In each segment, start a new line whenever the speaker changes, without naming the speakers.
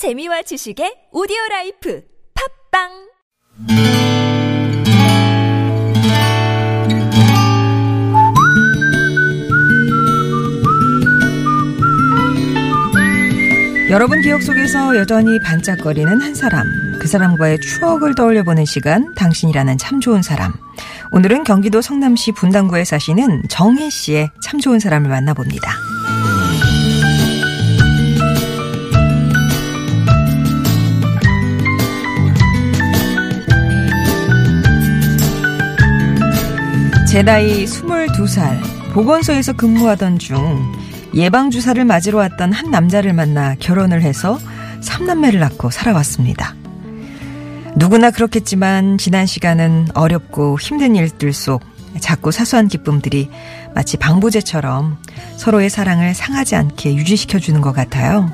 재미와 지식의 오디오 라이프 팟빵
여러분 기억 속에서 여전히 반짝거리는 한 사람, 그 사람과의 추억을 떠올려보는 시간, 당신이라는 참 좋은 사람. 오늘은 경기도 성남시 분당구에 사시는 정혜 씨의 참 좋은 사람을 만나봅니다. 제 나이 22살, 보건소에서 근무하던 중 예방주사를 맞으러 왔던 한 남자를 만나 결혼을 해서 3남매를 낳고 살아왔습니다. 누구나 그렇겠지만 지난 시간은 어렵고 힘든 일들 속 작고 사소한 기쁨들이 마치 방부제처럼 서로의 사랑을 상하지 않게 유지시켜주는 것 같아요.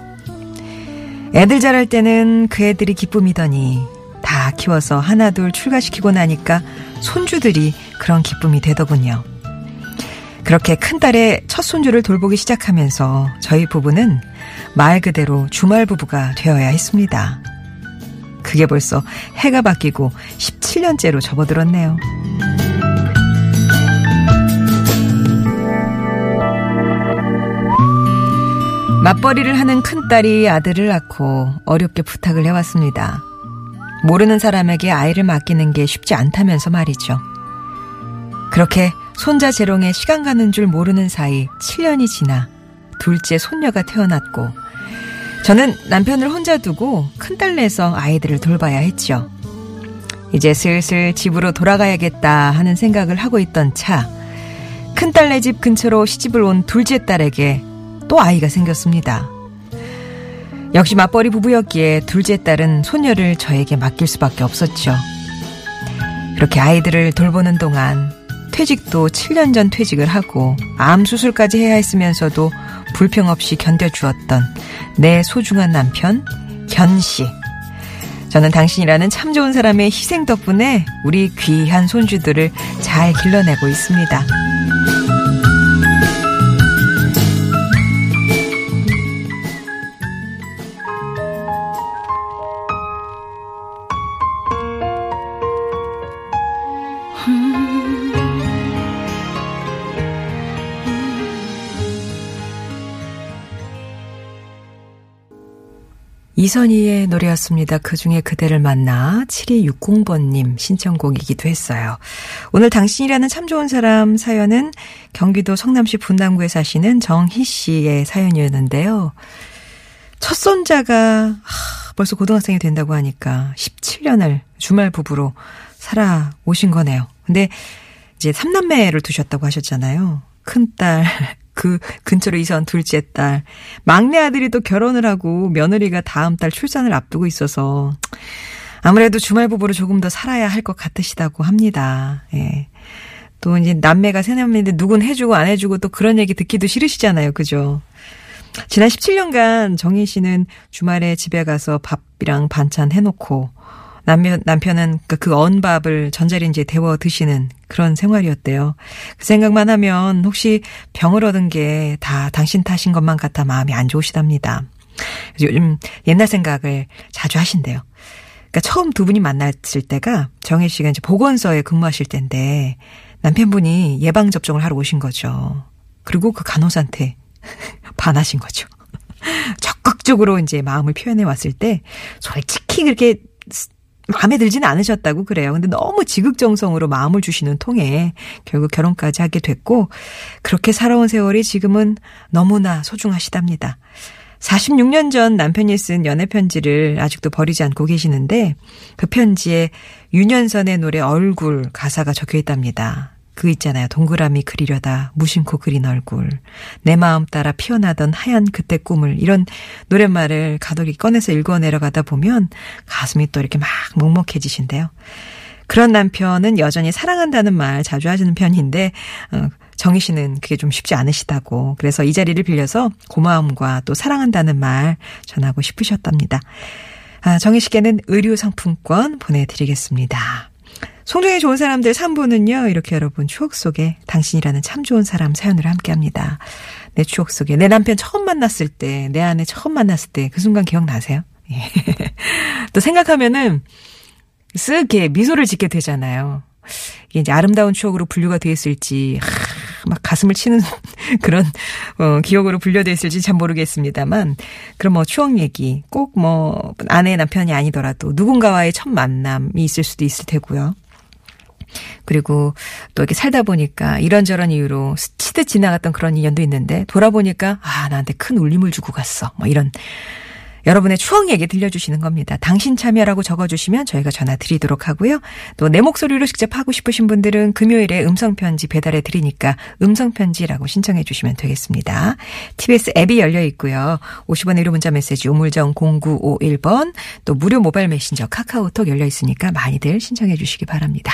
애들 자랄 때는 그 애들이 기쁨이더니 다 키워서 하나둘 출가시키고 나니까 손주들이 그런 기쁨이 되더군요. 그렇게 큰딸의 첫 손주를 돌보기 시작하면서 저희 부부는 말 그대로 주말 부부가 되어야 했습니다. 그게 벌써 해가 바뀌고 17년째로 접어들었네요. 맞벌이를 하는 큰딸이 아들을 낳고 어렵게 부탁을 해왔습니다. 모르는 사람에게 아이를 맡기는 게 쉽지 않다면서 말이죠. 그렇게 손자 재롱에 시간 가는 줄 모르는 사이 7년이 지나 둘째 손녀가 태어났고 저는 남편을 혼자 두고 큰딸 내서 아이들을 돌봐야 했죠. 이제 슬슬 집으로 돌아가야겠다 하는 생각을 하고 있던 차 큰딸네 집 근처로 시집을 온 둘째 딸에게 또 아이가 생겼습니다. 역시 맞벌이 부부였기에 둘째 딸은 손녀를 저에게 맡길 수밖에 없었죠. 그렇게 아이들을 돌보는 동안 퇴직도 7년 전 퇴직을 하고 암 수술까지 해야 했으면서도 불평 없이 견뎌주었던 내 소중한 남편 견 씨. 저는 당신이라는 참 좋은 사람의 희생 덕분에 우리 귀한 손주들을 잘 길러내고 있습니다. 이선희의 노래였습니다. 그 중에 그대를 만나 7260번님 신청곡이기도 했어요. 오늘 당신이라는 참 좋은 사람 사연은 경기도 성남시 분당구에 사시는 정희 씨의 사연이었는데요. 첫 손자가 벌써 고등학생이 된다고 하니까 17년을 주말 부부로 살아오신 거네요. 근데 이제 3남매를 두셨다고 하셨잖아요. 큰딸, 그 근처로 이사 온 둘째 딸. 막내 아들이 또 결혼을 하고 며느리가 다음 달 출산을 앞두고 있어서 아무래도 주말 부부로 조금 더 살아야 할 것 같으시다고 합니다. 예. 또 이제 남매가 세 남매인데 누군 해주고 안 해주고 또 그런 얘기 듣기도 싫으시잖아요. 그죠? 지난 17년간 정희 씨는 주말에 집에 가서 밥이랑 반찬 해놓고 남편, 남편은 그, 그 언밥을 전자레인지에 데워 드시는 그런 생활이었대요. 그 생각만 하면 혹시 병을 얻은 게 다 당신 탓인 것만 같아 마음이 안 좋으시답니다. 요즘 옛날 생각을 자주 하신대요. 그러니까 처음 두 분이 만났을 때가 정혜 씨가 이제 보건소에 근무하실 때인데 남편분이 예방 접종을 하러 오신 거죠. 그리고 그 간호사한테 반하신 거죠. 적극적으로 이제 마음을 표현해 왔을 때 솔직히 그렇게 마음에 들지는 않으셨다고 그래요. 근데 너무 지극정성으로 마음을 주시는 통에 결국 결혼까지 하게 됐고 그렇게 살아온 세월이 지금은 너무나 소중하시답니다. 46년 전 남편이 쓴 연애 편지를 아직도 버리지 않고 계시는데 그 편지에 윤현선의 노래 얼굴 가사가 적혀 있답니다. 그 있잖아요. 동그라미 그리려다 무심코 그린 얼굴. 내 마음 따라 피어나던 하얀 그때 꿈을 이런 노랫말을 가덕이 꺼내서 읽어 내려가다 보면 가슴이 또 이렇게 막 먹먹해지신데요. 그런 남편은 여전히 사랑한다는 말 자주 하시는 편인데 어, 정희 씨는 그게 좀 쉽지 않으시다고. 그래서 이 자리를 빌려서 고마움과 또 사랑한다는 말 전하고 싶으셨답니다. 아, 정희 씨께는 의류 상품권 보내드리겠습니다. 송정의 좋은 사람들 3부는요, 이렇게 여러분 추억 속에 당신이라는 참 좋은 사람 사연을 함께 합니다. 내 추억 속에 내 남편 처음 만났을 때, 내 아내 처음 만났을 때 그 순간 기억나세요? 예. 또 생각하면은 쓱 이렇게 미소를 짓게 되잖아요. 이게 이제 아름다운 추억으로 분류가 되어 있을지, 하, 막 가슴을 치는 그런, 어, 기억으로 분류되어 있을지 참 모르겠습니다만, 그럼 뭐 추억 얘기, 꼭 뭐, 아내, 남편이 아니더라도 누군가와의 첫 만남이 있을 수도 있을 테고요. 그리고 또 이렇게 살다 보니까 이런저런 이유로 스치듯 지나갔던 그런 인연도 있는데 돌아보니까 아 나한테 큰 울림을 주고 갔어 뭐 이런 여러분의 추억 얘기 들려주시는 겁니다. 당신 참여라고 적어주시면 저희가 전화 드리도록 하고요. 또 내 목소리로 직접 하고 싶으신 분들은 금요일에 음성편지 배달해 드리니까 음성편지라고 신청해 주시면 되겠습니다. TBS 앱이 열려 있고요. 50원의 1호 문자 메시지 우물정 0951번 또 무료 모바일 메신저 카카오톡 열려 있으니까 많이들 신청해 주시기 바랍니다.